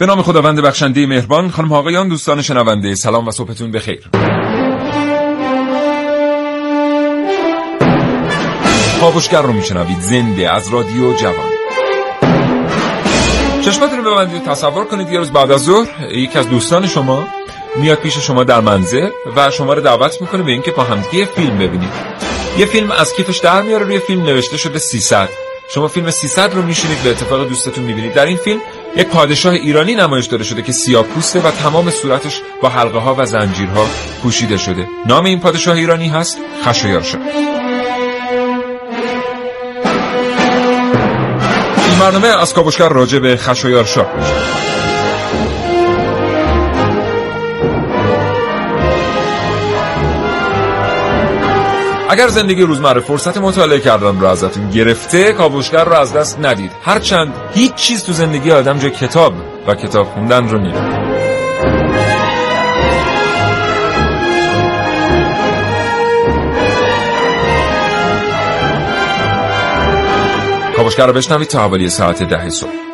به نام خداوند بخشنده مهربان خانم آقایان دوستان شنونده سلام و صبحتون بخیر. کاوشگر رو میشنوید زنده از رادیو جوان. چشمتون رو ببندید تصور کنید یه روز بعد از ظهر یکی از دوستان شما میاد پیش شما در منزل و شما رو دعوت می‌کنه به اینکه با همدیگه فیلم ببینید یه فیلم از کیفش در میاره روی فیلم نوشته شده 300 شما فیلم 300 رو میشینید به اتفاق دوستتون می‌بینید. در این فیلم یک پادشاه ایرانی نمایش داده شده که سیاه و تمام صورتش با حلقه ها و زنجیرها پوشیده شده. نام این پادشاه ایرانی هست خشایارشا این برنامه از کابوشگر راجع به خشایارشا اگر زندگی روزمره فرصت مطالعه کردن رو ازتون گرفته کاوشگر رو از دست ندید. هرچند هیچ چیز تو زندگی آدم جای کتاب و کتاب خوندن رو نیست. کاوشگر رو بشنوید تا حوالی ساعت ده صبح.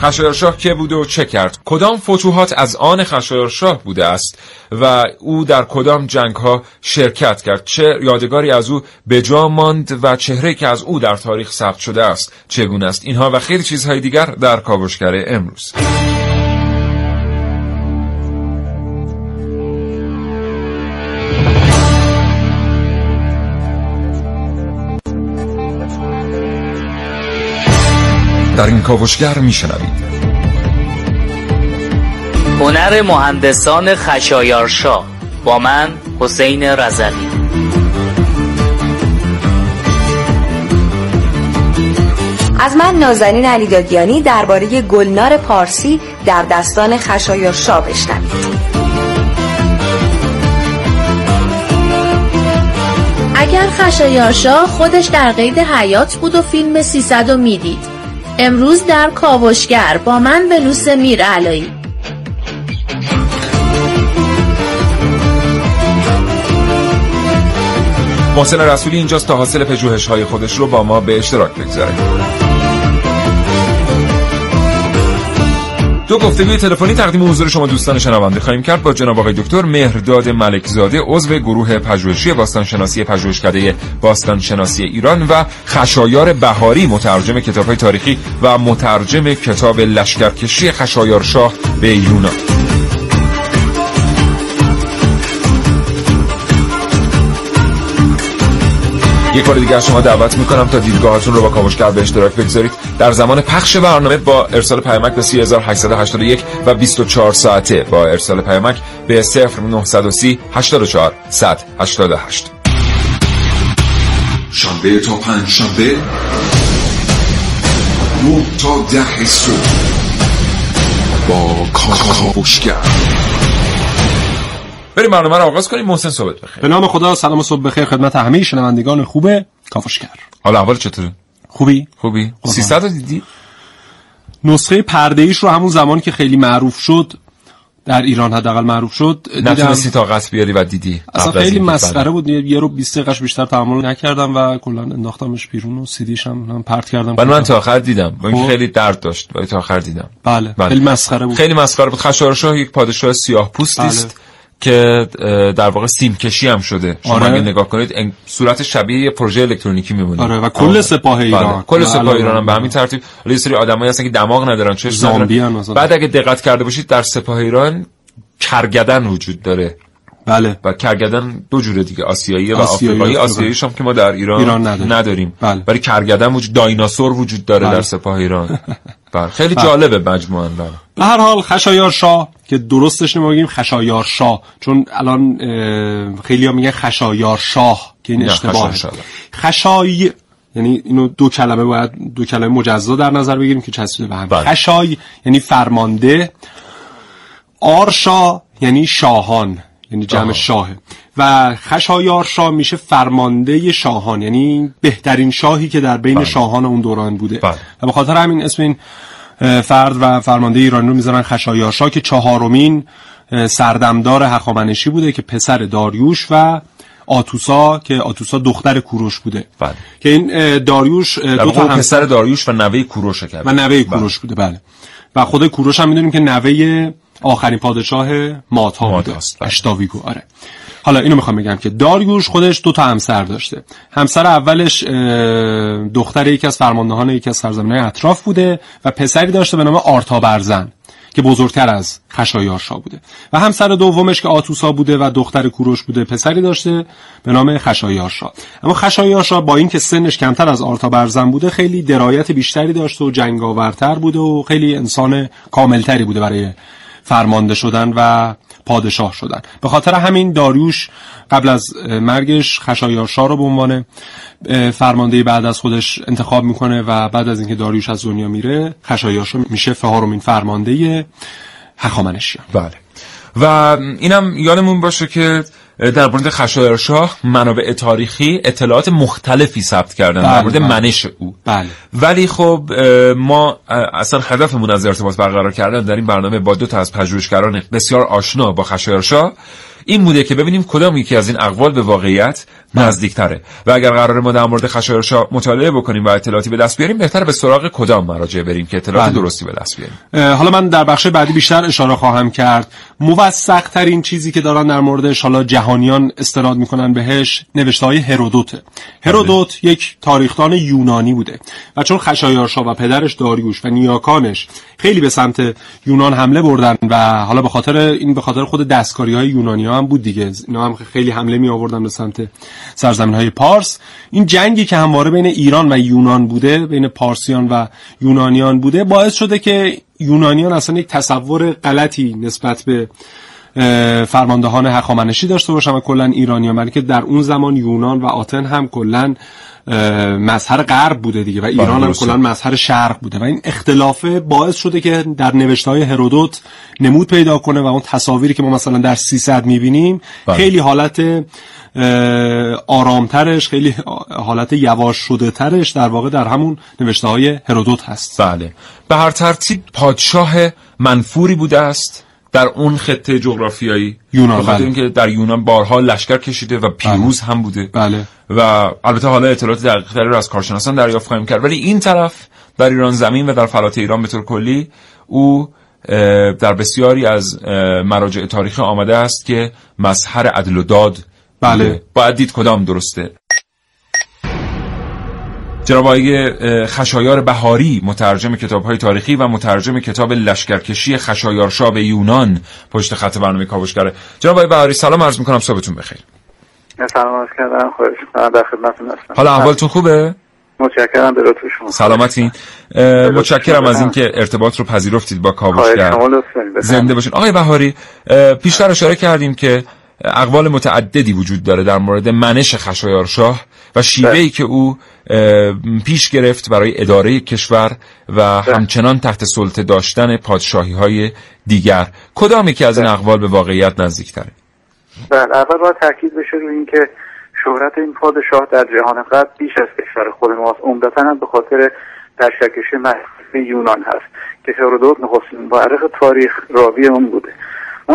خشایارشاه که بوده و چه کرد؟ کدام فتوحات از آن خشایارشاه بوده است؟ و او در کدام جنگ ها شرکت کرد؟ چه یادگاری از او به جا ماند و چهره که از او در تاریخ ثبت شده است چگونه است؟ اینها و خیلی چیزهای دیگر در کاوشگر امروز. در این کاوشگر میشنوید. هنر مهندسان خشایارشا با من حسین رزقی از من نازنین علی دادیانی درباره گلنار پارسی در دستان خشایارشا بشنوید. اگر خشایارشا خودش در قید حیات بود و فیلم 300 رو می‌دید امروز در کاوشگر با من ونوس میر علایی. محسن رسولی اینجاست تا حاصل پژوهش های خودش رو با ما به اشتراک بگذاره دو گفتگوی تلفنی تقدیم حضور شما دوستان شنونده خواهیم کرد. با جناب آقای دکتر مهرداد ملکزاده عضو گروه پژوهشی باستانشناسی پژوهشکده باستانشناسی ایران و خشایار بهاری مترجم کتابهای تاریخی و مترجم کتاب لشکرکشی خشایارشاه به یونان. یک بار دیگر شما دعوت می‌کنم تا دیدگاهاتون رو با کاوشگر به اشتراک بگذارید. در زمان پخش برنامه با ارسال پیامک به 3881 و 24 ساعته با ارسال پیامک به 0930 84 188 شنبه تا پنج شنبه نه تا ده صبح با کاوشگر بریم برنامه رو آغاز کنیم محسن صحبت بخیر. به نام خدا سلام و صبح بخیر خدمت همه شنوندگان خوبه کافشگر حالا احوال چطوره خوبی؟ خوبی. 300 رو دیدی؟ نسخه پرده ایش رو همون زمان که خیلی معروف شد در ایران حداقل معروف شد نتونستی طاقت بیاری و دیدی. اصلا خیلی مسخره بود. یه رو 20 دقیقش بیشتر تحمل نکردم و کلا انداختمش بیرون و سیدیش هم, هم پرت کردم. ولی من تا آخر دیدم. با خب. خیلی درد داشت ولی تا آخر دیدم. بله. بله. خیلی مسخره بود. خیلی مسخره بود. خشایارشاه یک پادشاه سیاه پوستی است. بله. که در واقع سیم کشی هم شده. شما آره. اگه نگاه کنید صورت شبیه یه پروژه الکترونیکی میمونه. آره و کل سپاه بله. ایران. کل سپاه ایران هم به همین ترتیب. یه سری آدمایی هستن که دماغ ندارن چه بعد اگه دقت کرده باشید در سپاه ایران کرگدن وجود داره. بله. و کرگدن دو جوره دیگه آسیایی و آفریقایی. آسیاییش هم که ما در ایران, ایران نداریم, نداریم. بله. برای کرگدن وجود دایناسور وجود داره بله. در سپاه ایران. بله خیلی بله. جالبه مجموعا به هر حال خشایار شاه که درستش نمیگیم خشایار شاه. چون الان خیلی ها میگن خشایار شاه که این اشتباهه. خشای یعنی اینو دو کلمه باید دو کلمه مجزا در نظر بگیریم که چسبیده به هم. بله. خشای یعنی فرمانده. آرشا یعنی شاهان. یعنی جمع شاهه و خشایار شاه میشه فرمانده شاهان یعنی بهترین شاهی که در بین بله. شاهان اون دوران بوده بله. و به خاطر همین اسم این فرد و فرمانده ایران رو می‌ذارن خشایار شاه که چهارمین سردمدار هخامنشی بوده که پسر داریوش و آتوسا که آتوسا دختر کوروش بوده بله. که این داریوش دو تا پسر داریوش و نوه کوروش کرد و نوه بله. کوروش بوده بله و خود کوروش هم می‌دونیم که نوه آخرین پادشاه ماتها بوده بله. اشتاویگو آره حالا اینو می‌خوام بگم که داریوش خودش دو تا همسر داشته. همسر اولش دختر یکی از فرماندهان یکی از سرزمینهای اطراف بوده و پسری داشته به نام آرتابرزن که بزرگتر از خشایارشا بوده. و همسر دومش که آتوسا بوده و دختر کوروش بوده پسری داشته به نام خشایارشا اما خشایارشا با اینکه سنش کمتر از آرتا برزن بوده خیلی درایت بیشتری داشته و جنگاورتر بوده و خیلی انسان کاملتری بوده برای فرمانده شدن و پادشاه شدن. به خاطر همین داریوش قبل از مرگش خشایارشا رو به عنوان فرمانده بعد از خودش انتخاب می‌کنه و بعد از اینکه داریوش از دنیا میره خشایارشا میشه فهارومین فرمانده هخامنشیان. بله. و اینم یادمون باشه که در مورد خشایارشاه منابع تاریخی اطلاعات مختلفی ثبت کردن بله در مورد بله. منش او بله. ولی خب ما اصلا هدفمون از ارتباط برقرار کردن در این برنامه با دو تا از پژوهشگران بسیار آشنا با خشایارشاه این بوده که ببینیم کدام یکی از این اقوال به واقعیت نزدیکتره. و اگر قرار ما در مورد خشایارشا مطالعه بکنیم و اطلاعاتی به دست بیاریم بهتر به سراغ کدام مراجع بریم که اطلاعات بله. درستی به دست بیاریم. حالا من در بخش بعدی بیشتر اشاره خواهم کرد. موثق ترین چیزی که دارن در موردش حالا جهانیان استناد می‌کنن بهش نوشته های هرودوت. هرودوت بله. یک تاریخدان یونانی بوده. و چون خشایارشا و پدرش داریوش و نیاکانش خیلی به سمت یونان حمله بردن و حالا به خاطر این به خاطر خود دستکاری های یونانی هم بود دیگه. اینا هم خیلی حمله می آوردن به سمت سرزمین های پارس. این جنگی که همواره بین ایران و یونان بوده بین پارسیان و یونانیان بوده باعث شده که یونانیان اصلا یک تصور غلطی نسبت به فرماندهان هخامنشی داشته باشن و کلا ایرانیان که در اون زمان یونان و آتن هم کلا مظهر غرب بوده دیگه و ایران هم کلا مظهر شرق بوده و این اختلافه باعث شده که در نوشته های هرودوت نمود پیدا کنه و اون تصاویری که ما مثلا در 300 می‌بینیم بله. خیلی حالت آرامترش خیلی حالت یواش شده ترش در واقع در همون نوشته های هرودوت هست. بله. به هر ترتیب پادشاه منفوری بوده است. در اون خطه جغرافیایی یونان بخاطر بله. اینکه در یونان بارها لشکر کشیده و پیروز بله. هم بوده بله. و البته حالا اطلاعات دقیق‌تری رو از کارشناسان دریافت خواهیم کرد ولی این طرف در ایران زمین و در فلات ایران به طور کلی او در بسیاری از مراجع تاریخی آمده است که مظهر عدل و داد بله باید دید کدام درسته جناب آقای خشایار بهاری مترجم کتاب های تاریخی و مترجم کتاب لشکرکشی خشایارشا به یونان پشت خط برنامه کاوشگره جناب آقای بهاری سلام عرض می‌کنم صبحتون بخیر. سلام عرض کردم خواهش در خدمتتون هستم. حالا احوالتون خوبه؟ متشکرم به لطف شما سلامتین. متشکرم از اینکه ارتباط رو پذیرفتید با کاوشگر زنده باشین. آقای بهاری پیشتر اشاره کردیم که اقوال متعددی وجود داره در مورد منش خشایارشاه و شیوهی بله. که او پیش گرفت برای اداره کشور و بله. همچنان تحت سلطه داشتن پادشاهی های دیگر کدام که از این بله. اقوال به واقعیت نزدیکتره بله اول باید تاکید بشه روی اینکه شهرت این پادشاه در جهان غرب بیش از کشور خود ماست عمدتا هم به خاطر تشکش محفوظ یونان هست که هرودوت نخستین مورخ تاریخ راوی اون بوده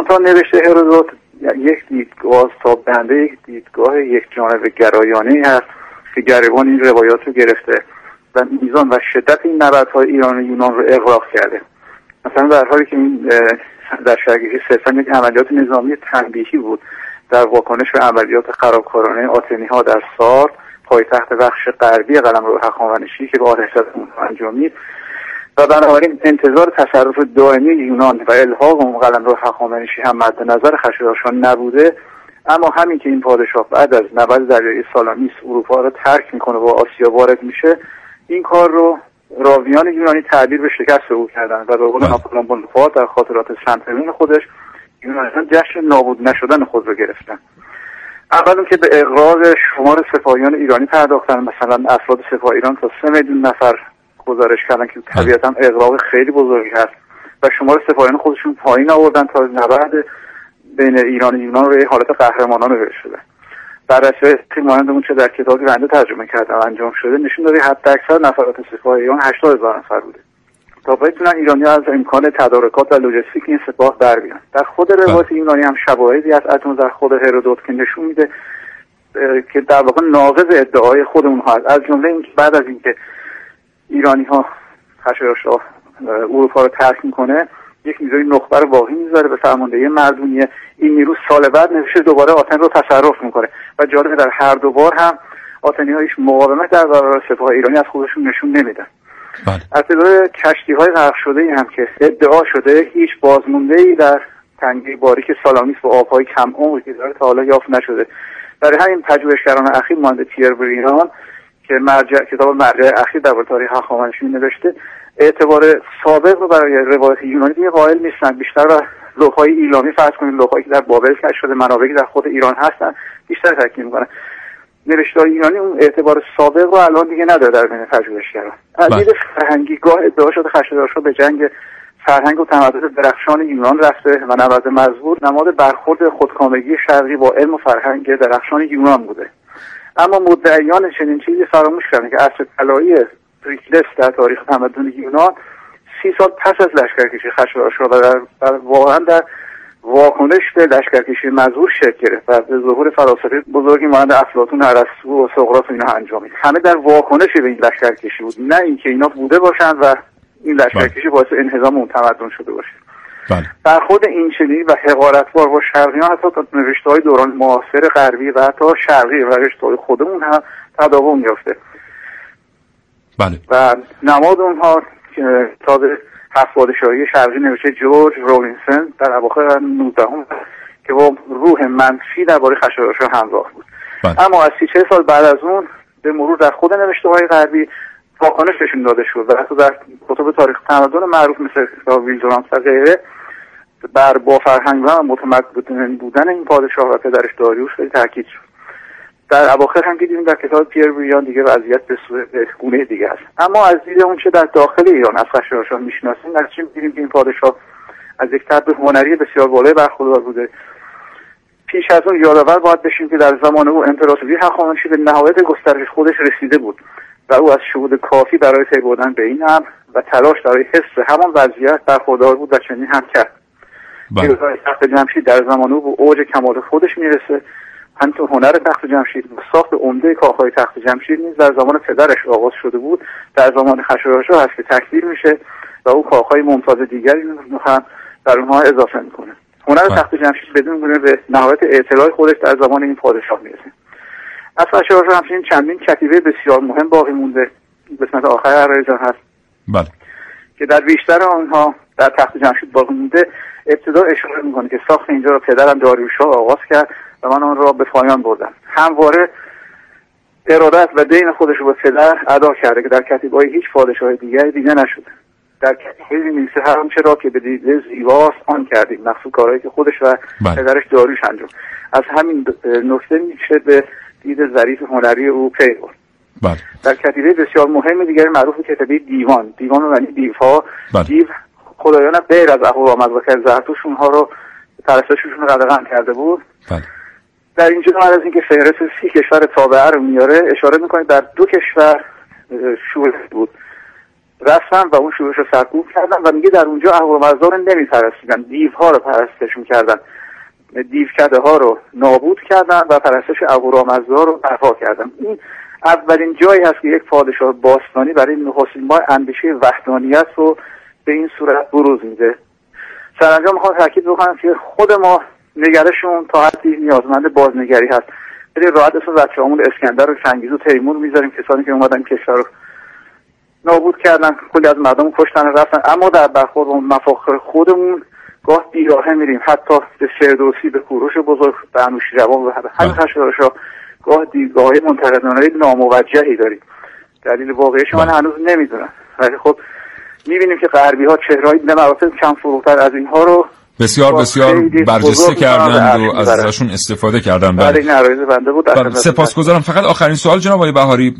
تا نوشته هرودوت یک دیدگاه تا بنده یک دیدگاه یک جانب گرایانه هست که گریبان این روایات رو گرفته و میزان و شدت این نبردهای ایران و یونان رو اغراق کرده. مثلا در حالی که این در شرگیری صرفا یک عملیات نظامی تنبیهی بود در واکنش به عملیات خرابکارانه آتنی ها در سار پایتخت بخش غربی قلم رو که به آتش انجامید و بنابراین انتظار تصرف دائمی یونان و الحاق اون قلم رو هخامنشی هم مد نظر خشایارشان نبوده اما همین که این پادشاه بعد از نبرد دریایی سالامیس اروپا رو ترک می‌کنه و آسیا وارد میشه این کار رو راویان یونانی تعبیر به شکست او کردن و به قول بله. ناپولون بوناپارت در خاطرات سنترین خودش یونانیان جشن نابود نشدن خود رو گرفتن اول که به اقراق شمار سپاهیان ایرانی پرداختن مثلا افراد سپاه ایران تا سه میلیون نفر گزارش کردن که طبیعتا اقراق خیلی بزرگی هست و شمار سپاهیان خودشون پایین آوردن تا نبرد بین ایران و یونان رو حالت قهرمانانه برسه بررسی مانند اون چه در کتابی بنده ترجمه کردم انجام شده نشون داده حتی اکثر نفرات سپاه ایران 80 هزار نفر بوده. تا بتونن ایرانی از امکان تدارکات و لوجستیک این سپاه در بیان. در خود روایت بله. یونانی هم شواهدی از اتون در خود هرودوت که نشون میده که در واقع ناقض ادعای خود اونها هست. از جمله اینکه بعد از اینکه ایرانی ها خشایارشاه اروپا رو ترک می‌کنه یک نیروی نخبه رو واقعی می‌ذاره به فرماندهی مردونیه این نیرو سال بعد نوشته دوباره آتن رو تصرف می‌کنه. و جالبه در هر دو بار هم آتنی هایش مقاومت در برابر سپاه ایرانی از خودشون نشون نمیدن. بله. از تعداد کشتی های غرق شده ای هم که ادعا شده هیچ بازمونده ای در تنگه باریک سالامیس و آبهای کم عمقی که داره تا حالا یافت نشده. برای همین پژوهشگران اخیر مانده پیر بریان که مرجع کتاب مرجع اخیر در تاریخ هخامنشی نوشته اعتبار سابق رو برای روایت یونانی دیگه قائل نیستن. بیشتر و لوحهای ایلامی فرض کنید لوحهایی که در بابل کش شده منابعی در خود ایران هستن بیشتر تاکید می‌کنن. نوشته ایرانی اون اعتبار سابق رو الان دیگه نداره در بین پژوهشگران. از بله. دید فرهنگی گاه ادعا شده خشایارشا به جنگ فرهنگ و تمدن درخشان یونان رفته و نبرد مزبور نماد برخورد خودکامگی شرقی با علم و فرهنگ درخشان یونان بوده. اما مدعیان چنین چیزی فراموش کردن که عصر طلایی پریکلس در تاریخ تمدن یونان سی سال پس از لشکرکشی خشایارشا و در, در واقعا در واکنش به لشکرکشی مزبور شکل گرفت و به ظهور فلاسفه بزرگی مانند افلاطون ارسطو و سقراط و اینا انجامید همه در واکنش به این لشکرکشی بود. نه اینکه اینا بوده باشند و این لشکرکشی باعث انهزام اون تمدن شده باشه. بله. برخورد این چنینی و حقارتبار با شرقیان حتی تا نوشته های دوران معاصر غربی و حتی شرقی و رشته های خودمون هم تداوم یافته. بله. و نماد اونها که کتاب هفت پادشاهی شرقی نوشته جورج رولینسن در اواخر 19 که با روح منفی درباره خشایارشا همراه بود. بله. اما از سی چه سال بعد از اون به مرور در خود نوشته های غربی واکنش بهشون داده شد و حتی در کتب تاریخ تمدن معروف مثل کتاب ویلدورانس و غیره بر با فرهنگ و متمدن بودن این پادشاه و پدرش داریوش خیلی تاکید شد. در اواخر هم که دیدیم در کتاب پیر بریان دیگه وضعیت به گونه دیگه است. اما از دید اون چه در داخل ایران از خشایارشاه می‌شناسیم در چی می‌بینیم که این پادشاه از یک طبع هنری بسیار بالای برخوردار بوده. پیش از اون یادآور باید بشیم که در زمان او امپراتوری هخامنشی به نهایت گسترش خودش رسیده بود و او از شهود کافی برای پی بردن به این امر و تلاش برای حفظ همان وضعیت برخوردار بود و چنین هم کرد. پیروزهای تخت جمشید در زمان او به اوج کمال خودش می‌رسه. همینطور هنر تخت جمشید و ساخت عمده کاخهای تخت جمشید نیز در زمان پدرش آغاز شده بود. در زمان خشایارشا هست که تکمیل میشه و او کاخهای ممتاز دیگری رو هم در اونها اضافه می‌کنه. هنر بله. تخت جمشید بدون گونه به نهایت اطلاع خودش در زمان این پادشاه می‌رسه. از خشایارشا همچنین چندین کتیبه بسیار مهم باقی مونده. قسمت آخر هر هست. بله. که در بیشتر آنها در تخت جمشید باقی مونده ابتدا اشاره می‌کنه که ساخت اینجا را پدرم داریوشا آغاز کرد و من آن را به پایان بردم. همواره ارادت و دین خودش رو به پدر ادا کرده که در کتیبای هیچ پادشاه دیگری دیده نشده. در کتیبه می‌نویسه هر آنچه را که به دیده زیباست آن کردیم. مخصوص کارهایی که خودش و بله. پدرش داریوش انجام. از همین نکته میشه به دید ظریف هنری او پی برد. بله. در کتیبه بسیار مهم دیگری معروف به کتیبه دیوان. دیوان معنی دیوها. بله. دیو خدایان غیر از اهورامزد و زرتوش اونها رو پرستششون رو قدغن کرده بود. بله. در اینجا بعد از اینکه فهرست سی کشور تابعه رو میاره اشاره می‌کنه در دو کشور شورش بود. رفتن و اون شورش رو سرکوب کردن و میگه در اونجا اهورامزدا رو نمیپرستیدن. دیوها رو پرستش می‌کردن دیوکده ها رو نابود کردن و پرستش اهورامزدا رو برپا کردن. این اولین جایی هست که یک پادشاه باستانی برای نخستین بار اندیشه وحدانیت رو به این صورت بروز میده. سرانجام می‌خوام تاکید بکنم که خود ما نگرشمون تا حدی نیازمند بازنگری هست. خیلی راحت اسم بچه همون اسکندر و چنگیز و تیمور می‌ذاریم. کسانی که اومدن کشور رو نابود کردن کلی از مردم کشتن و رفتن. اما در برخورد با مفاخر خودمون گاه بیراهه میریم. حتی به فردوسی به کوروش بزرگ به انوشیروان و همین. خشایارشا گاه دیدگاه منتقدانه ناموجهی داریم. دلیل واقعیش من. هنوز نمی‌دونم. ولی خب می‌بینیم که غربی ها چهرهای به مراتب کم فروتر از اینها رو بسیار بسیار برجسته کردند می‌کنن و از ازشون استفاده کردن بله. بنده بود بله سپاسگزارم. فقط آخرین سوال جناب آقای بهاری.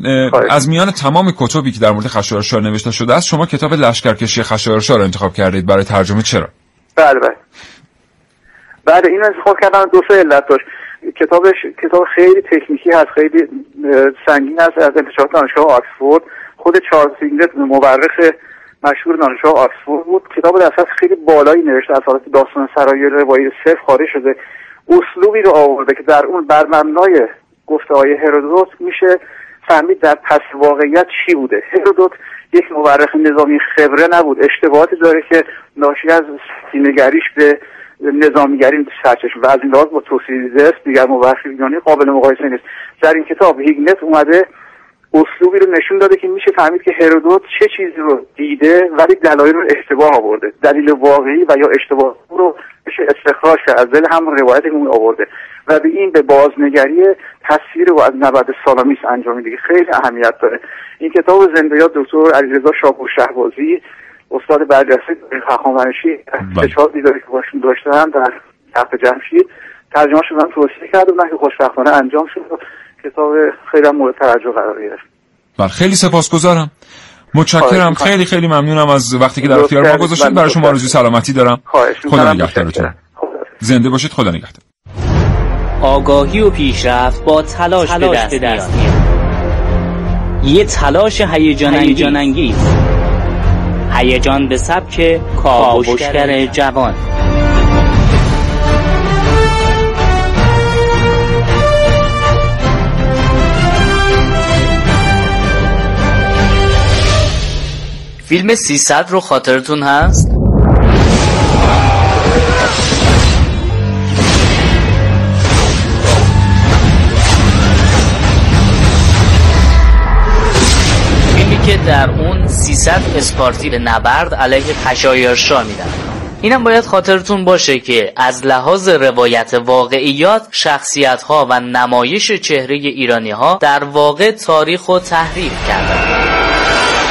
از میان تمام کتبی که در مورد خشایارشا نوشته شده است شما کتاب لشکرکشی خشایارشا رو انتخاب کردید. برای ترجمه چرا؟ بله بله. بله این انتخاب کردن دو سه علت داشت. کتابش کتاب خیلی تکنیکی هست خیلی سنگین است از انتشارات دانشگاه آکسفورد. خود چارلز مورخ مشهور دانشگاه آکسفورد بود. کتاب در خیلی بالایی نوشته از حالت داستان سرایی روایی صرف خارج شده. اسلوبی رو آورده که در اون بر مبنای گفته های هرودوت میشه فهمید در پس واقعیت چی بوده. هرودوت یک مورخ نظامی خبره نبود. اشتباهاتی داره که ناشی از سینگریش به نظامیگری سرچشم و از این لحاظ با توسیدیدس دیگر مورخین قابل مقایسه نیست. در این کتاب هیگنت اومده اسلوبی رو نشون داده که میشه فهمید که هرودوت چه چیزی رو دیده ولی دلایل رو اشتباه آورده. دلیل واقعی و یا اشتباه رو میشه استخراج کرد. از دل همون روایت اون آورده. و به این به بازنگری تصویر رو از نبرد سالامیس انجام میده خیلی اهمیت داره. این کتاب زندیات دکتر علیرضا شاه و شهبازی استاد برجسته هخامنشی کتابی داره که باشون داشتن در تخت جمشید. ترجمه شدن توصیه کرد و که خوشبختانه انجام شد. کتاب خیلی مورد توجه قرار گرفت. بله خیلی سپاسگزارم. متشکرم. خیلی خیلی ممنونم از وقتی که در اختیار ما گذاشتید. برای شما آرزوی سلامتی دارم. خدا نگهدارتون زنده باشید. خدا نگهدار. آگاهی و پیشرفت با تلاش, تلاش به دست میاد. یه تلاش هیجان انگیز هیجان به سبک کاوشگر جوان. فیلم 300 رو خاطرتون هست؟ فیلمی که در اون 300 اسپارتی به نبرد علیه خشایارشا میدن اینم باید خاطرتون باشه که از لحاظ روایت واقعیات شخصیت ها و نمایش چهره ایرانی ها در واقع تاریخ و تحریف کردن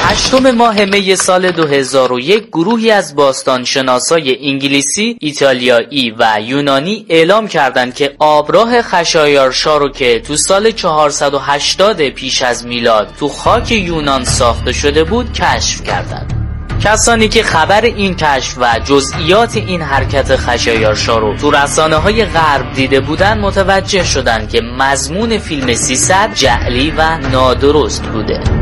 هشتم ماه می سال 2001 گروهی از باستانشناسای انگلیسی، ایتالیایی و یونانی اعلام کردند که آبراه خشایارشا رو که تو سال 480 پیش از میلاد تو خاک یونان ساخته شده بود کشف کردند. کسانی که خبر این کشف و جزئیات این حرکت خشایارشا رو تو رسانه های غرب دیده بودن متوجه شدند که مضمون فیلم 300 جعلی و نادرست بوده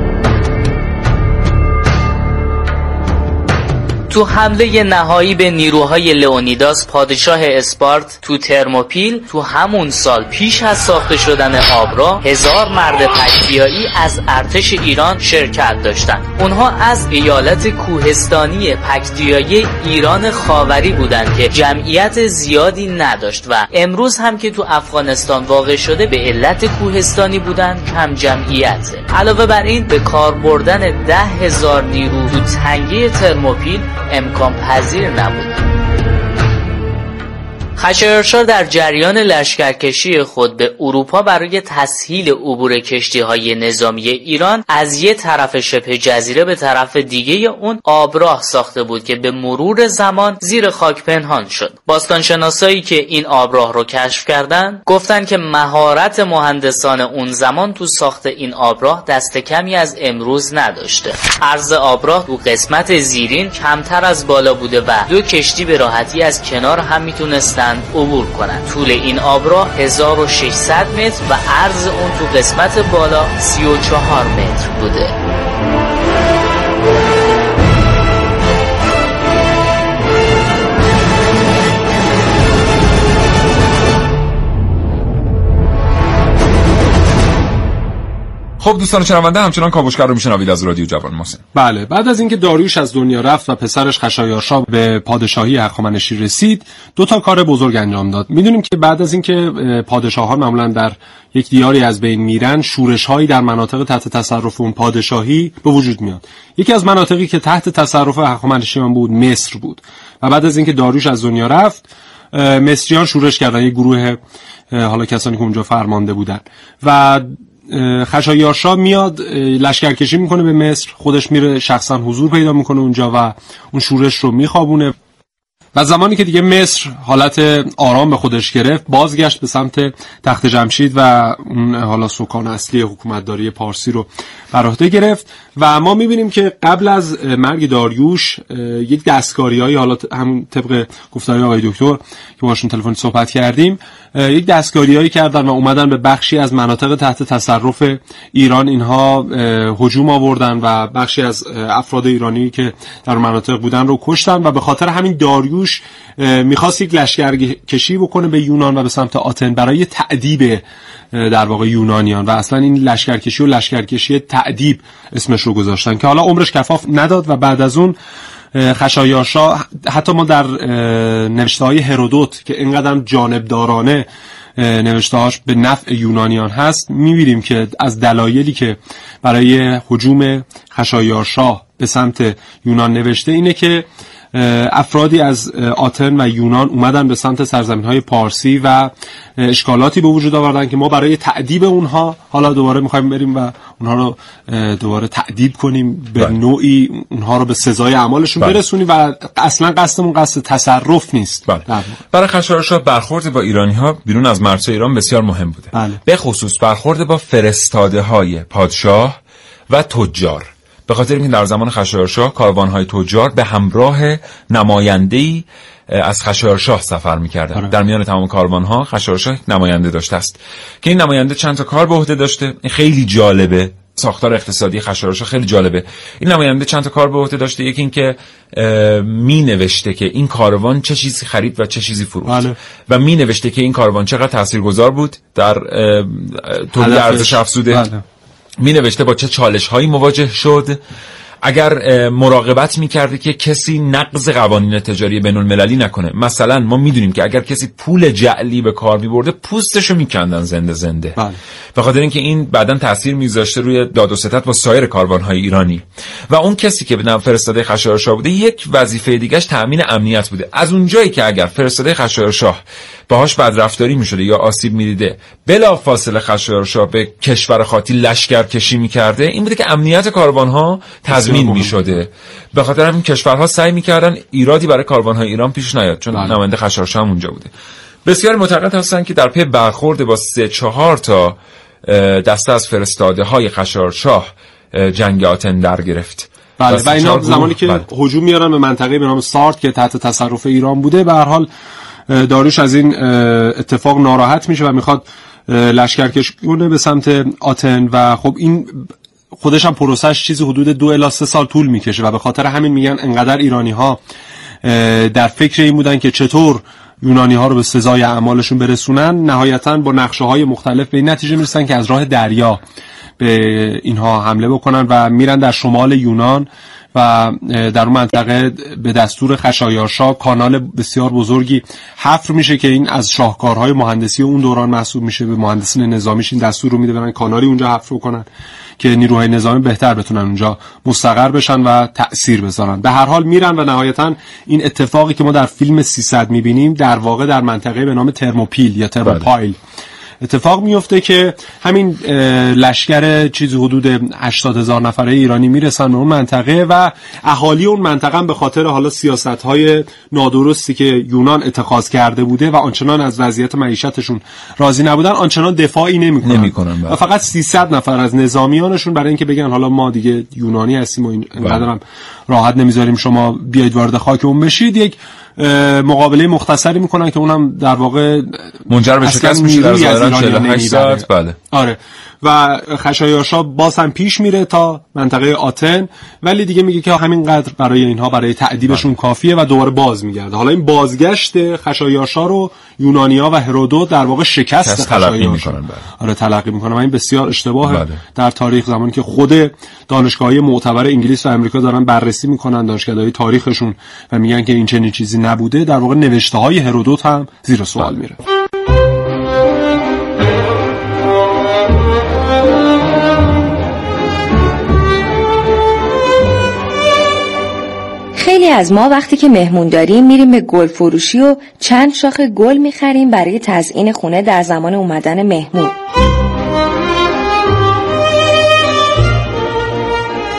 تو حمله نهایی به نیروهای لئونیداس پادشاه اسپارت تو ترموپیل تو همون سال پیش از ساخته شدن آبرا هزار مرد پکتیایی از ارتش ایران شرکت داشتند. اونها از ایالت کوهستانی پکتیایی ایران خاوری بودند که جمعیت زیادی نداشت و امروز هم که تو افغانستان واقع شده به علت کوهستانی بودن کم جمعیت علاوه بر این به کار بردن ده هزار نیرو تو تنگه ترموپیل امکان پذیر نبود. خشایارشا در جریان لشکرکشی خود به اروپا برای تسهیل عبور کشتی های نظامی ایران از یه طرف شبه جزیره به طرف دیگه اون آبراه ساخته بود که به مرور زمان زیر خاک پنهان شد. باستانشناسایی که این آبراه رو کشف کردن گفتن که مهارت مهندسان اون زمان تو ساخت این آبراه دست کمی از امروز نداشته. عرض آبراه تو قسمت زیرین کمتر از بالا بوده و دو کشتی به راحتی از کنار هم می‌تونستن عبور کنند. طول این آبراه 1600 متر و عرض اون تو قسمت بالا 34 متر بوده. خب دوستان شنونده همچنان کاوشگر رو میشنوید از رادیو جوان محسن. بله بعد از اینکه داریوش از دنیا رفت و پسرش خشایارشا به پادشاهی هخامنشی رسید دو تا کار بزرگ انجام داد. می‌دونیم که بعد از اینکه پادشاهان معمولا در یک دیاری از بین میرن شورش هایی در مناطق تحت تصرف اون پادشاهی به وجود میاد. یکی از مناطقی که تحت تصرف هخامنشیان بود مصر بود. و بعد از اینکه داریوش از دنیا رفت مصریان شورش کردن. یک گروه حالا کسانی که اونجا فرمانده بودن. و خشایارشا میاد لشکرکشی می‌کنه به مصر خودش میره شخصا حضور پیدا می‌کنه اونجا و اون شورش رو میخوابونه. و زمانی که دیگه مصر حالت آرام به خودش گرفت بازگشت به سمت تخت جمشید و اون حالا سکان اصلی حکومتداری پارسی رو بر گرفت. و ما می‌بینیم که قبل از مرگ داریوش یک دستکاری حالا همون طبق گفتاری آقای دکتر که باشون تلفن صحبت کردیم یک دستکاری کردن و اومدن به بخشی از مناطق تحت تصرف ایران. اینها هجوم آوردن و بخشی از افراد ایرانی که در مناطق بودن رو کشتن و به خاطر همین داریوش می‌خواست یک لشکرکشی بکنه به یونان و به سمت آتن برای تعدیب در واقع یونانیان. و اصلا این لشکرکشی و لشکرکشی تعدیب اسمش رو گذاشتن که حالا عمرش کفاف نداد و بعد از اون خشایارشا حتی ما در نوشته های هرودوت که اینقدر جانبدارانه نوشتهاش به نفع یونانیان هست می‌بینیم که از دلایلی که برای حجوم خشایارشاه به سمت یونان نوشته اینه که افرادی از آتن و یونان اومدن به سمت سرزمین های پارسی و اشکالاتی به وجود آوردن که ما برای تعدیب اونها حالا دوباره می‌خوایم بریم و اونها رو دوباره تعدیب کنیم به بله. نوعی اونها رو به سزای اعمالشون بله. برسونیم و اصلا قصدمون قصد تصرف نیست بله. برای خشایارشا برخورد با ایرانی ها بیرون از مرزهای ایران بسیار مهم بوده. به خصوص برخورد با فرستاده های پادشاه و تجار به خاطر اینکه در زمان خشایارشاه کاروانهای تجار به همراه نماینده‌ای از خشایارشاه سفر می‌کردن آره. در میان تمام کاروانها خشایارشاه نماینده داشته است. که این نماینده چند تا کار به عهده داشته. این خیلی جالبه. ساختار اقتصادی خشایارشاه خیلی جالبه. این نماینده چند تا کار به عهده داشته. یکی اینکه می نوشته که این کاروان چه چیزی خرید و چه چیزی فروخت. بله. و می نوشته که این کاروان چقدر تاثیرگذار بود در تولید ارزش افزوده. بله. می نوشته با چه چالش هایی مواجه شد. اگر مراقبت می‌کرده که کسی نقض قوانین تجاری بین المللی نکنه. مثلا ما می‌دونیم که اگر کسی پول جعلی به کار میبرده پوستشو میکندن زنده زنده. بله. به خاطر اینکه این بعدا تاثیر میذاشته روی داد و ستد با سایر کاروانهای ایرانی. و اون کسی که به فرستاده خشایارشاه بوده یک وظیفه دیگهش تامین امنیت بوده. از اونجایی که اگر فرستاده خشایارشاه باهاش بدرفتاری می‌شده یا آسیب می‌دیده بلا فاصله خشایارشاه به کشور خاطی لشکر کشی می‌کرده. این بوده که امنیت کاروان ها تضمین می‌شده. به خاطر همین کشورها سعی می‌کردن ایرادی برای کاروان های ایران پیش نیاد چون بله. نماینده خشایارشاه هم اونجا بوده. بسیار معتقد هستن که در پی برخورد با سه چهار تا دسته از فرستاده های خشایارشاه جنگ آتن در گرفت. بله و اینا زمانی که بله. هجوم میارن به منطقه به نام سارت که تحت تصرف ایران بوده به هر حال داروش از این اتفاق ناراحت میشه و می‌خواد لشکرکش کنه به سمت آتن و خب این خودش هم پروسش چیزی حدود دو الی سه سال طول می‌کشه و به خاطر همین میگن انقدر ایرانی ها در فکر این بودن که چطور یونانی ها رو به سزای اعمالشون برسونن نهایتا با نقشه های مختلف به این نتیجه می‌رسن که از راه دریا به اینها حمله بکنن و میرن در شمال یونان و در اون منطقه به دستور خشایارشا کانال بسیار بزرگی حفر میشه که این از شاهکارهای مهندسی اون دوران محسوب میشه به مهندسین نظامیش این دستور رو میده برن کانالی اونجا حفر کنن که نیروهای نظامی بهتر بتونن اونجا مستقر بشن و تأثیر بذارن. به هر حال میرن و نهایتا این اتفاقی که ما در فیلم 300 می‌بینیم در واقع در منطقه به نام ترموپیل یا ترموپایل. اتفاق میفته که همین لشکر چیزی حدود 80 هزار نفره ایرانی می‌رسن به اون منطقه و اهالی اون منطقه به خاطر حالا سیاست های نادرستی که یونان اتخاذ کرده بوده و آنچنان از وضعیت معیشتشون راضی نبودن آنچنان دفاعی نمی‌کنن, نمی‌کنن و فقط 300 نفر از نظامیانشون برای اینکه بگن حالا ما دیگه یونانی هستیم و اینقدر هم راحت نمی‌ذاریم شما بیاید وارد خاک اون بشید یک مقابله مختصری می‌کنن که اونم در واقع منجر به شکست میشه در ظاهرا 48 ساعت بله. آره. و خشایارشا باز هم پیش میره تا منطقه آتن ولی دیگه میگه که همینقدر برای اینها برای تعدیبشون بله. کافیه و دوباره باز میگرده حالا این بازگشت خشایارشا رو یونانیا و هرودوت در واقع شکست خشایارشا بله. آره تلقی می‌کنن و این بسیار اشتباهه بله. در تاریخ زمانی که خود دانشگاهی معتبر انگلیس و امریکا دارن بررسی می‌کنن دانشگاهی تاریخشون و میگن که این چنین چیزی نبوده در واقع نوشته های هرودوت هم زیر سوال بله. میره خیلی از ما وقتی که مهمون داریم میریم به گل فروشی و چند شاخ گل می‌خریم برای تزئین خونه در زمان اومدن مهمون.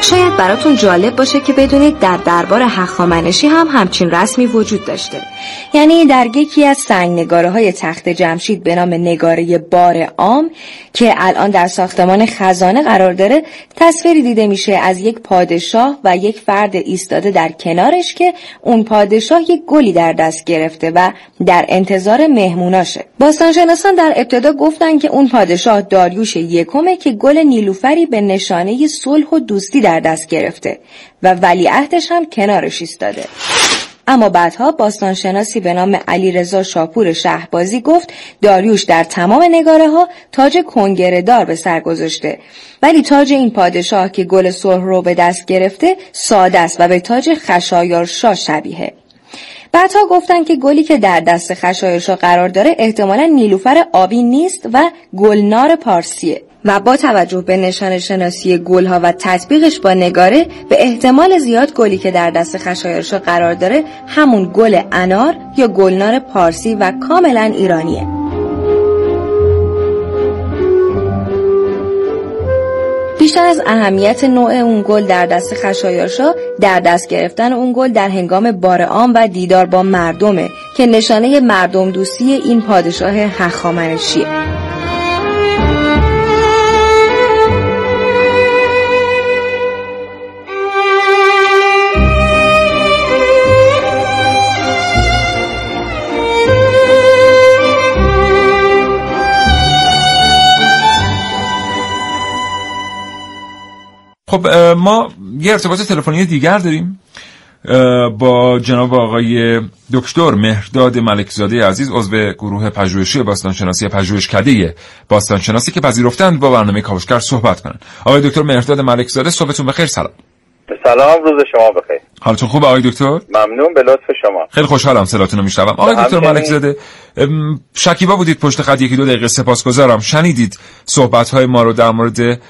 شاید براتون جالب باشه که بدونید در دربار هخامنشی هم همچین رسمی وجود داشته. یعنی در یکی از سنگ نگاره های تخت جمشید به نام نگاره بار عام که الان در ساختمان خزانه قرار داره تصویری دیده میشه از یک پادشاه و یک فرد ایستاده در کنارش که اون پادشاه یک گلی در دست گرفته و در انتظار مهموناشه. باستانشناسان در ابتدا گفتن که اون پادشاه داریوش یکمه که گل نیلوفری به نشانه صلح و دوستی در دست گرفته و ولیعهدش هم کنارش ایستاده. اما بعدها باستانشناسی به نام علیرضا شاپور شهبازی گفت داریوش در تمام نگاره ها تاج کنگره به سر گذاشته. ولی تاج این پادشاه که گل سرخ رو به دست گرفته ساده است و به تاج خشایارشا شبیه. بعدها گفتن که گلی که در دست خشایارشا قرار داره احتمالا نیلوفر آبی نیست و گلنار پارسیه. و با توجه به نشان شناسی گلها و تطبیقش با نگاره به احتمال زیاد گلی که در دست خشایارشا قرار داره همون گل انار یا گلنار پارسی و کاملا ایرانیه. بیشتر از اهمیت نوع اون گل در دست خشایارشا در دست گرفتن اون گل در هنگام بار عام و دیدار با مردمه که نشانه مردم دوستی این پادشاه هخامنشیه. خب ما یه ارتباط تلفنی دیگر داریم با جناب آقای دکتر مهرداد ملکزاده عزیز عضو گروه پژوهشی باستانشناسی پژوهشکده باستانشناسی که پذیرفتند با برنامه کاوشگر صحبت کنند آقای دکتر مهرداد ملکزاده صبحتون بخیر سلام. سلام روز شما بخیر. حالتون خوب آقای دکتر؟ ممنون به لطف شما. خیلی خوشحالم صداتون رو میشنوم. آقای دکتر ملکزاده شکیبا بودید پشت خط یکی دو دقیقه سپاسگزارم. شنیدید صحبت های ما رو در مورد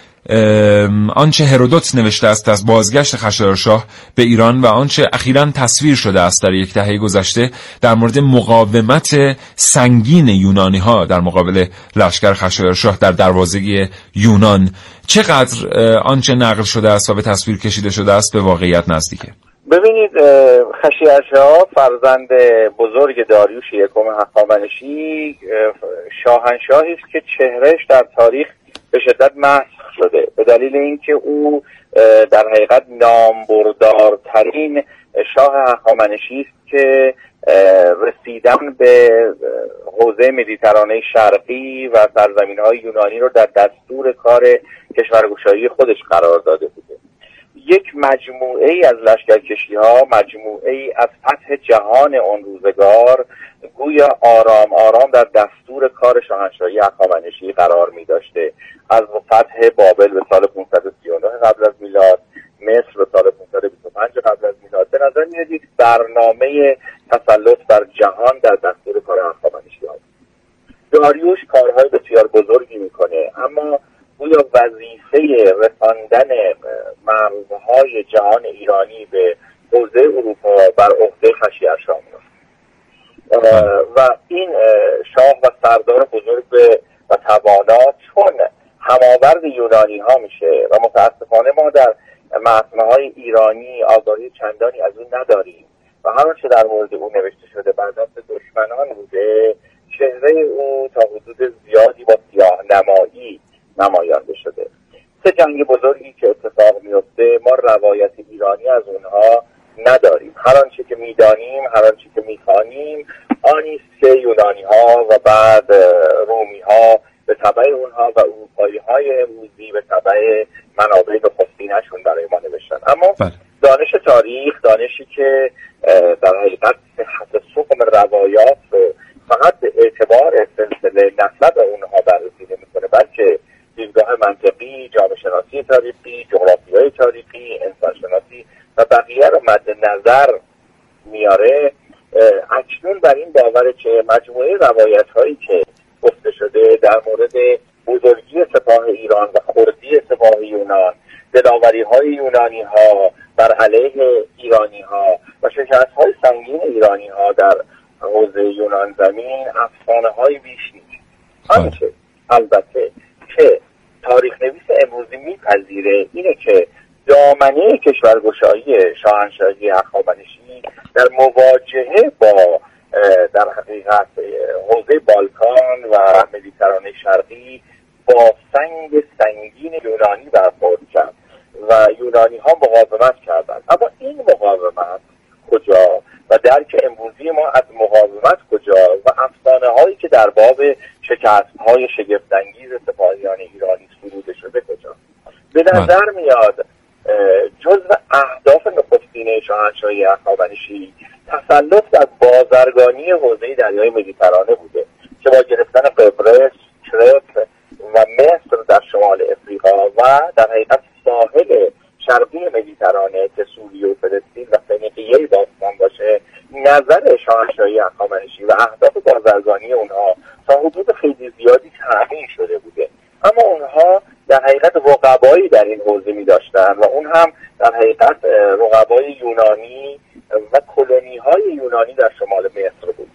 آنچه هرودوت نوشته است از بازگشت خشایارشاه به ایران و آنچه اخیرا تصویر شده است در یک دهه گذشته در مورد مقاومت سنگین یونانی ها در مقابل لشکر خشایارشاه در دروازه یونان. چقدر آنچه نقل شده است و به تصویر کشیده شده است به واقعیت نزدیکه؟ ببینید خشایارشاه فرزند بزرگ داریوش یکم هخامنشی شاهنشاهی است که چهرهش در تاریخ به شدت محض شده. به دلیل اینکه او در حقیقت نامبردارترین شاه هخامنشی است که رسیدن به حوزه مدیترانه شرقی و سرزمین های یونانی رو در دستور کار کشورگشایی خودش قرار داده بوده. یک مجموعه ای از لشکرکشی ها مجموعه ای از فتح جهان اون روزگار گویا آرام آرام در دستور کار شاهنشاهی هخامنشی قرار می داشته از فتح بابل به سال 539 قبل از میلاد مصر به سال 525 قبل از میلاد. به نظر میاد یک برنامه تسلط بر جهان در دستور کار هخامنشی ها داریوش کارهای بسیار بزرگی می‌کنه اما گویا وظیفه رساندن مرزهای جهان ایرانی به حوزه اروپا بر عهده خشیرشاه و این شاه و سردار بزرگ و توانا چون هماورد یونانی ها میشه و متاسفانه ما در محکمه های ایرانی آگاهی چندانی از اون نداریم. و هر چه در مورد او نوشته شده بر دست دشمنان بوده چهره او تا حدود زیادی با سیاه نمایی نمایانده شده. سه جنگ بزرگی که اتفاق میفته ما روایت ایرانی از اونها نداریم. هر آنچه که می‌دانیم هر آنچه که می‌خوانیم آنی که یونانی ها و بعد رومی ها به طبع اونها و اروپایی های امروزی به طبع منابع نخستینشون برای ما نوشتن. اما بله. دانش تاریخ دانشی که در حقیقت صحت سخم روایات فقط به اعتبار سلسله نسب اونها بررسی نمی‌کنه بلکه دیدگاه منطقی جامعه شناسی تاریخی جغرافیای تاریخی انسان شناسی و بقیه رو مد نظر میاره اکنون بر این باوره که مجموعه روایت هایی که گفته شده در مورد بزرگی سپاه ایران و خردی سپاه یونان دلاوری های یونانی ها بر علیه ایرانی ها و شکست های سنگین ایرانی ها در حوزه یونان زمین افسانه های بیش نیست آنچه البته که تاریخ نویس امروزی میپذیره اینه که دامنه کشورگشایی شاهنشاهی هخامنشی در مواجهه با در حقیقت حوزه بالکان و مدیترانه شرقی با سنگ سنگین یونانی برخورد کرد و یونانی ها مقاومت کردند اما این مقاومت کجا و درک امروزی ما از مقاومت کجا و افسانه هایی که در باب شکست های شگفتانگیز سپاهیان ایرانی سروده شده کجا به بله. نظر میاد جزو اهداف نخستین شاهنشاهی اخوانشی تسلط از بازرگانی حوزه دریای مدیترانه بوده که با گرفتن قبرس کرت و مصر در شمال افریقا و در حقیقت ساحل شرقی مدیترانه که سوریه و فلسطین و فنیقیه باستان باشه نظر شاهنشاهی اخامنشی و اهداف بازرگانی اونها تا حدود خیلی زیادی تأمین شده بوده اما اونها در حقیقت رقبایی در این حوزه می داشتن و اون هم در حقیقت رقبای یونانی و کلونی های یونانی در شمال مصر بود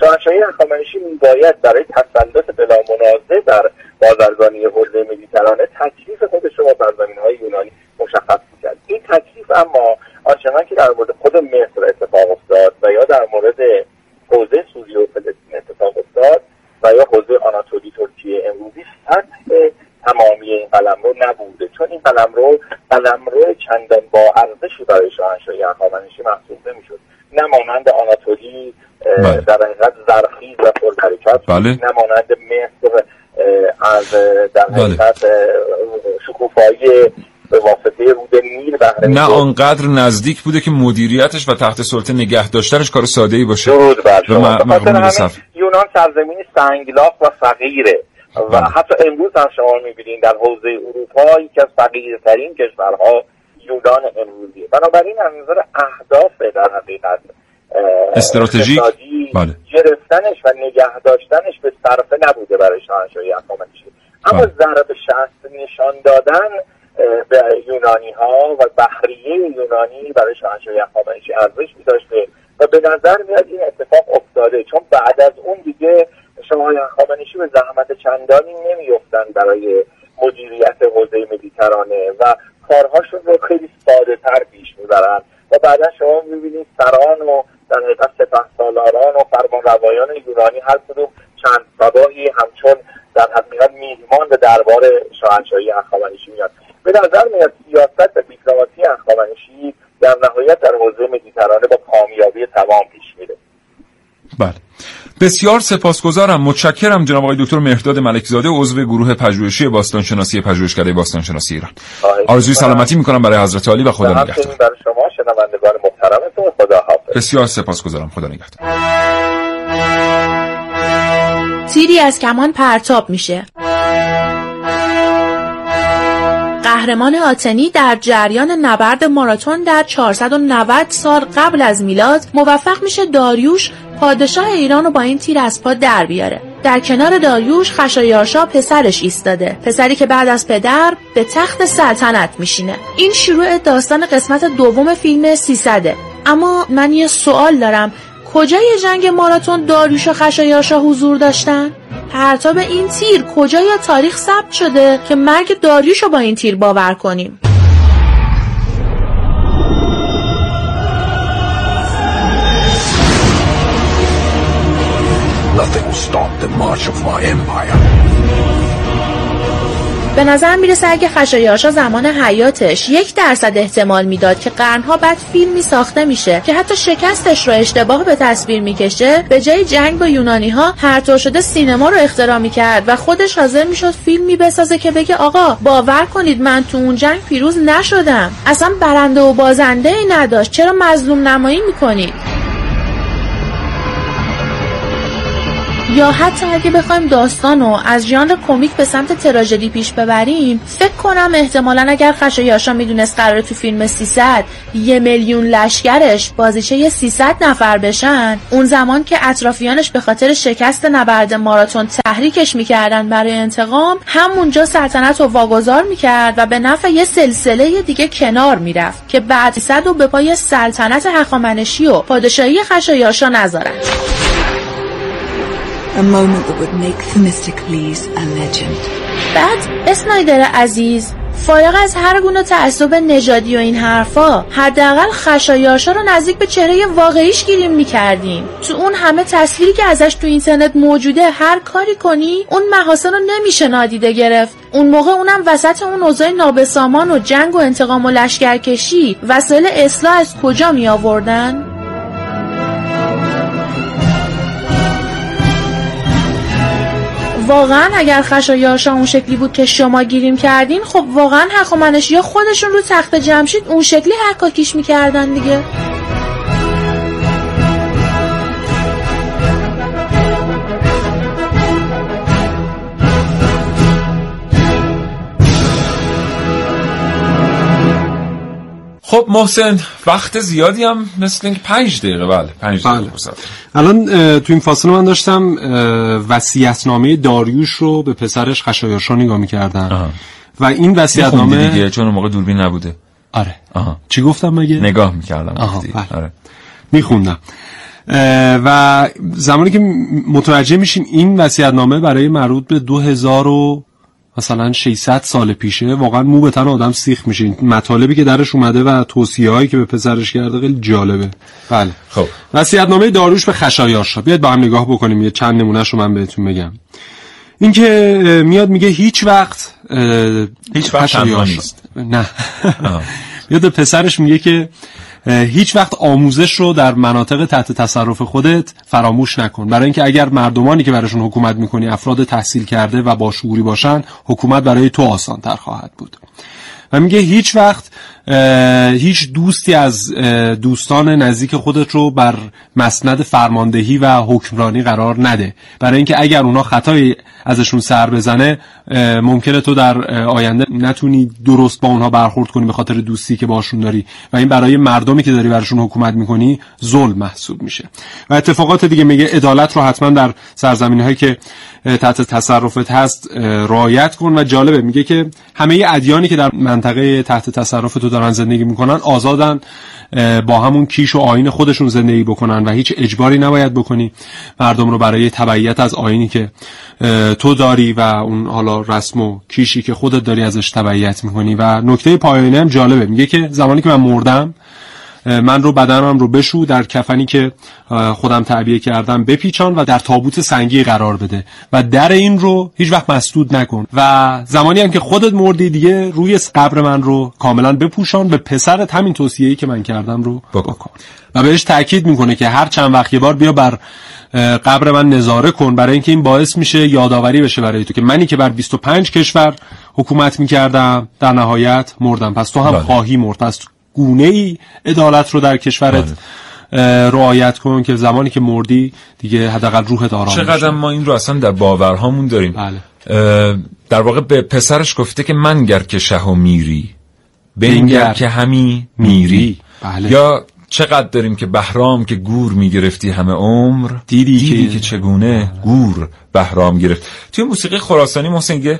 شاهنشاهی اخامنشی باید برای تسلط بلا منازع در بازرگانی حوزه مدیترانه تکلیف خودش رو با سرزمین های یونانی مشخص کرد این تکلیف اما آنچنان که در مورد خود مصر اتفاق افتاد و یا در مورد حوزه سوریه و فلسطین اتفاق افتاد و یا حوزه آناتولی ترکیه امروزی سطح تمامی این قلم رو نبوده چون این قلم رو قلم رو چندان با ارزشی برای شاهنشاهی اخوانشی محسوب نمی‌شد نه مانند آناتولی بله. در حقیقت زرخیز و پرحرکت بله. نه مانند مصر از در بله. حقیقت شکوفایی به واسطه رود نیل بهره نه آنقدر نزدیک بوده که مدیریتش و تحت سلطه نگه داشتنش کار ساده ای باشه درود بر شما یونان سرزمینی سنگلاخ و فقیره و بله. حتی امروز هم شما می‌بینید در حوزه اروپا یکی از فقیرترین کشورها یونان امروزیه بنابراین از نظر اهداف در حقیقت استراتژیک بله. گرفتنش و نگه داشتنش به صرفه نبوده برای شاهنشاهی اخامنشی اما بله. ضرب شست نشان دادن به یونانی ها و بحریه یونانی برای شاهنشاهی اخامنشی ارزش می داشته و به نظر میاد این اتفاق افتاده چون بعد از اون دیگه شما اخامنشی به زحمت چندانی نمیفتن برای مدیریت حوزه مدیترانه و کارهاشون رو خیلی ساده تر پیش می‌برن و بعدا شما می‌بینید سران و در حقیقت سپه سالاران و فرمان روایان یونانی هر کدوم چند سباهی همچون در حقیقت میهمان به دربار شاهنشاهی اخامنشی میاد. به نظر میاد سیاست و دیپلماسی اخامنشی در نهایت در حوزه مدیترانه با کامیابی تمام پیش میره. بله. بسیار سپاسگزارم. متشکرم جناب آقای دکتر مهرداد ملکزاده عضو گروه پژوهشی باستانشناسی پژوهشکده باستانشناسی ایران. آرزوی سلامتی می‌کنم برای حضرت عالی و خدا نگهدار. شنوندگان محترمتون خدا حافظ. بسیار سپاسگزارم. خدا نگهدار. تیری از کمان پرتاب میشه. قهرمان آتنی در جریان نبرد ماراتون در 490 سال قبل از میلاد موفق میشه داریوش پادشاه ایران رو با این تیر از پا در بیاره. در کنار داریوش خشایارشا پسرش ایستاده پسری که بعد از پدر به تخت سلطنت میشینه این شروع داستان قسمت دوم فیلم 300 اما من یه سوال دارم کجای جنگ ماراتون داریوش و خشایارشا حضور داشتن؟ پرتاب این تیر کجای تاریخ ثبت شده که مرگ داریوش رو با این تیر باور کنیم؟ Stopped the march of my empire. به نظر می‌رسه اگه خشایارشا زمان حیاتش یک درصد احتمال می‌داد که قرنها بعد فیلمی ساخته میشه که حتی شکستش رو اشتباه به تصویر می‌کشه به جای جنگ با یونانی ها هر شده سینما رو اختراع می‌کرد و خودش حاضر می‌شد فیلمی بسازه که بگه آقا باور کنید من تو اون جنگ پیروز نشدم اصلا برنده و بازنده ای نداشت چرا مظلوم نمایی می‌کنید یا حتی اگه بخوایم داستان رو از ژانر کمیک به سمت تراژدی پیش ببریم فکر کنم احتمالا اگر خشایاشا می‌دونست قرار تو فیلم 300 یه میلیون لشکرش بازیچه 300 نفر بشن. اون زمان که اطرافیانش به خاطر شکست نبرد ماراتون تحریکش می‌کردن برای انتقام همونجا سلطنت رو واگذار می‌کرد و به نفع یه سلسله دیگه کنار می‌رفت که بعد صد و به پای سلطنت هخامنشی و پادشاهی خشایارشا نذارن. A moment that would make Themistocles a legend. بعد اسنایدر عزیز فارغ از هر گونه تعصب نژادی و این حرفا حداقل خشایارشا رو نزدیک به چهره واقعیش گیریم می‌کردیم تو اون همه تصویری که ازش تو اینترنت موجوده هر کاری کنی اون محاسن رو نمیشه نادیده گرفت اون موقع اونم وسط اون اوضاع نابسامان و جنگ و انتقام و لشکرکشی وسایل اصلاح از کجا می آوردن؟ واقعا اگر خشایارشا اون شکلی بود که شما گیریم کردین خب واقعا حق یا خودشون رو تخت جمشید اون شکلی حکاکیش می‌کردن دیگه. خب محسن وقت زیادی هم مثل اینکه پنج دقیقه بله پنج دقیقه بله. الان تو این فاصله من داشتم وصیت‌نامه داریوش رو به پسرش خشایارشا نگاه می‌کردم. و این وصیت‌نامه دیگه چون اون موقع دوربین نبوده. آره. آها. چی گفتم مگه؟ نگاه می‌کردم. بله. آره. میخوندم. و زمانی که متوجه میشیم این وصیت‌نامه برای مربوط به 2000 مثلا 600 سال پیشه واقعا مو به تن آدم سیخ میشه. این مطالبی که درش اومده و توصیه هایی که به پسرش کرده خیلی جالبه. بله. خب. نامه داروش به خشایارشا بیاید با هم نگاه بکنیم. یه چند نمونهش رو من بهتون بگم. این که میاد میگه هیچ وقت هیچ وقت نیست. نه. میاد به پسرش میگه که هیچ وقت آموزش رو در مناطق تحت تصرف خودت فراموش نکن. برای اینکه اگر مردمانی که براشون حکومت می‌کنی افراد تحصیل کرده و با شعوری باشن حکومت برای تو آسان تر خواهد بود. و میگه هیچ وقت هیچ دوستی از دوستان نزدیک خودت رو بر مسند فرماندهی و حکمرانی قرار نده. برای اینکه اگر اونا خطایی ازشون سر بزنه ممکنه تو در آینده نتونی درست با اونها برخورد کنی به خاطر دوستی که باشون داری. و این برای مردمی که داری براشون حکومت می‌کنی ظلم محسوب میشه. و اتفاقات دیگه میگه عدالت رو حتما در سرزمین هایی که تحت تصرفت هست رعایت کن و جالبه. میگه که همه ادیانی که در منطقه تحت تصرف تو دارن زندگی می‌کنن آزادن با همون کیش و آین خودشون زندگی بکنن و هیچ اجباری نباید بکنی. مردم رو برای تبعیت از آینی که تو داری و اون حالا رسم و کیشی که خودت داری ازش تبعیت می‌کنی. و نکته پایانی هم جالبه. میگه که زمانی که من مردم من رو بدنم رو بشو در کفنی که خودم تعبیه کردم بپیچان و در تابوت سنگی قرار بده. و در این رو هیچ وقت مسدود نکن. و زمانی هم که خودت مردی دیگه روی قبر من رو کاملا بپوشان به پسرت همین توصیه‌ای که من کردم رو بکن. و بهش تاکید می‌کنه که هر چند وقت یه بار بیا بر قبر من نظاره کن. برای اینکه این باعث میشه یادآوری بشه برای تو که منی که بر 25 کشور حکومت می‌کردم در نهایت مردم. پس تو هم بله. خواهی مرد. پس گونه ای عدالت رو در کشورت بله. رعایت کن که زمانی که مردی دیگه حداقل روحت آرام چقدر ما این رو اصلا در باورهامون داریم بله. در واقع به پسرش گفته که منگر که شه و میری بنگر که همی میری بله. یا چقدر داریم که بهرام که گور می‌گرفتی همه عمر دیدی, دیدی که... که چگونه گور بهرام گرفت توی موسیقی خراسانی محسن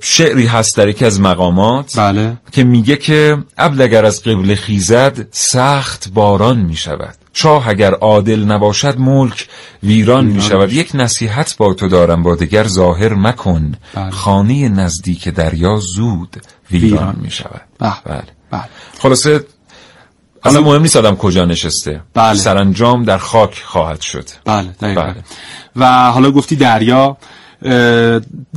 شعری هست در یکی از مقامات بله. که میگه که ابل از قبل خیزد سخت باران می‌شود شاه اگر عادل نباشد ملک ویران می شود یک نصیحت با تو دارم با دگر ظاهر مکن بله. خانه نزدیک دریا زود ویران, می شود بله. بله. بله. خلاصه اصلا مهم نیست آدم کجا نشسته بله. سرانجام در خاک خواهد شد بله, بله. و حالا گفتی دریا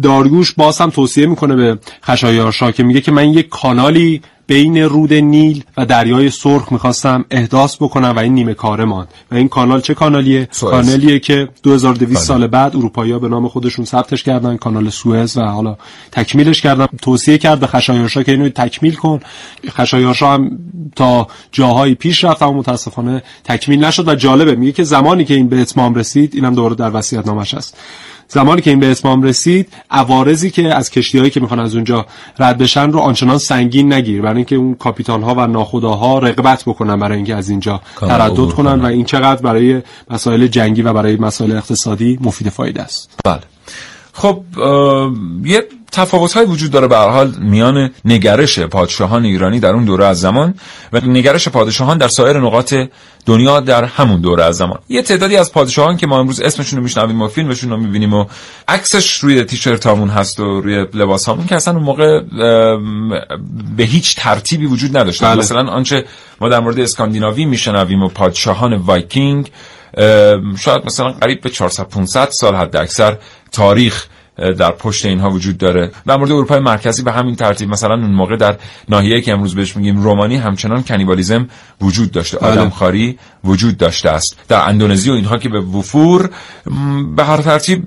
داریوش باز هم توصیه می‌کنه به خشایارشا که میگه که من یک کانالی بین رود نیل و دریای سرخ می‌خواستم احداث بکنم و این نیمه کاره ماند. و این کانال چه کانالیه؟ سوئز. کانالیه که 2200 بله. سال بعد اروپایی‌ها به نام خودشون ثبتش کردن کانال سوئز و حالا تکمیلش کردن. توصیه کرد به خشایارشا که اینو تکمیل کن. خشایارشا هم تا جاهایی پیش رفت اما متاسفانه تکمیل نشد و جالبه. میگه که زمانی که این به اتمام رسید اینم دوره در وصیت نامش هست. زمانی که این به اتمام رسید عوارضی که از کشتیهایی که می‌خوان از اونجا رد بشن رو آنچنان سنگین نگیر. برای اینکه اون کاپیتان ها و ناخداها رقبت بکنن برای اینکه از اینجا تردد کنن. و این چقدر برای مسائل جنگی و برای مسائل اقتصادی مفید فایده است. بله. خب یه تفاوت های وجود داره به حال میان نگرش پادشاهان ایرانی در اون دوره از زمان و نگرش پادشاهان در سایر نقاط دنیا در همون دوره از زمان یه تعدادی از پادشاهان که ما امروز اسمشون رو میشنویم و فیلمشون رو می‌بینیم و عکسش روی تیشرتامون هست و روی لباس هامون که اصلا اون موقع به هیچ ترتیبی وجود نداشت بله. مثلا آنچه ما در مورد اسکاندیناوی میشنویم و پادشاهان وایکینگ شاید مثلا قریب به 400 500 سال حد اکثر تاریخ در پشت اینها وجود داره. در مورد اروپای مرکزی به همین ترتیب مثلا اون موقع در ناحیه که امروز بهش میگیم رومانی همچنان cannibalism وجود داشته. بله. آدمخواری وجود داشته است. در اندونزی و اینها که به وفور به هر ترتیب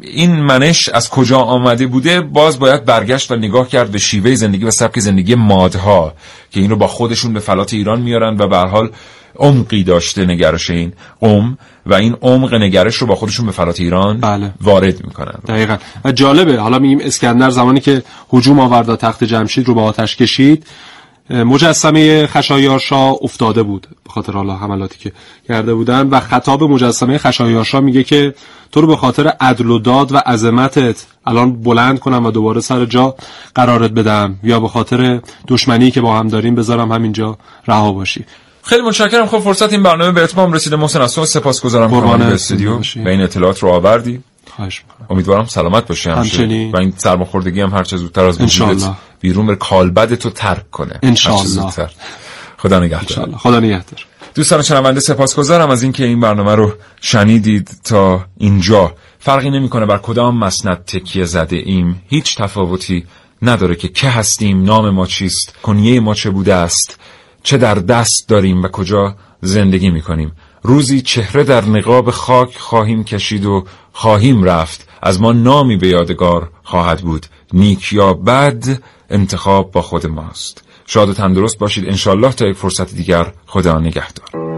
این منش از کجا آمده بوده باز باید برگشت و نگاه کرد به شیوه زندگی و سبک زندگی مادها که این رو با خودشون به فلات ایران میارن و به حال عمقی داشته نگرش این قوم و این عمق نگرش رو با خودشون به فلات ایران بله. وارد می‌کنن. دقیقا. و جالبه. حالا میگیم اسکندر زمانی که هجوم آورد تخت جمشید رو به آتش کشید مجسمه خشایارشا افتاده بود به خاطر حالا حملاتی که کرده بودن و خطاب مجسمه خشایارشا میگه که تو رو به خاطر عدل و داد و عظمتت الان بلند کنم و دوباره سر جا قرارت بدم یا به خاطر دشمنی که با هم داریم بذارم همینجا رها باشی. خیلی متشکرم. خب فرصت این برنامه به اتمام رسیده. محسن از تو سپاسگزارم. که به استودیو. به این اطلاعات رو آوردی. خواهش امیدوارم سلامت باشی همچنین. و این سرماخوردگی هم هر چه زودتر از وجودت بیرون بر کالبد تو ترک کنه. انشالله خدا نگهدار. خدا نگهدار. دوستان شنونده سپاسگزارم از اینکه این برنامه رو شنیدید تا اینجا. فرقی نمی‌کنه بر کدام مسند تکیه زده ایم. هیچ تفاوتی نداره که که هستیم نام ما چیست کنیه ما چه بوده است. چه در دست داریم و کجا زندگی می کنیم روزی چهره در نقاب خاک خواهیم کشید و خواهیم رفت. از ما نامی به یادگار خواهد بود. نیک یا بد انتخاب با خود ماست. شاد و تندرست باشید. انشالله تا یک فرصت دیگر خدا نگهدار.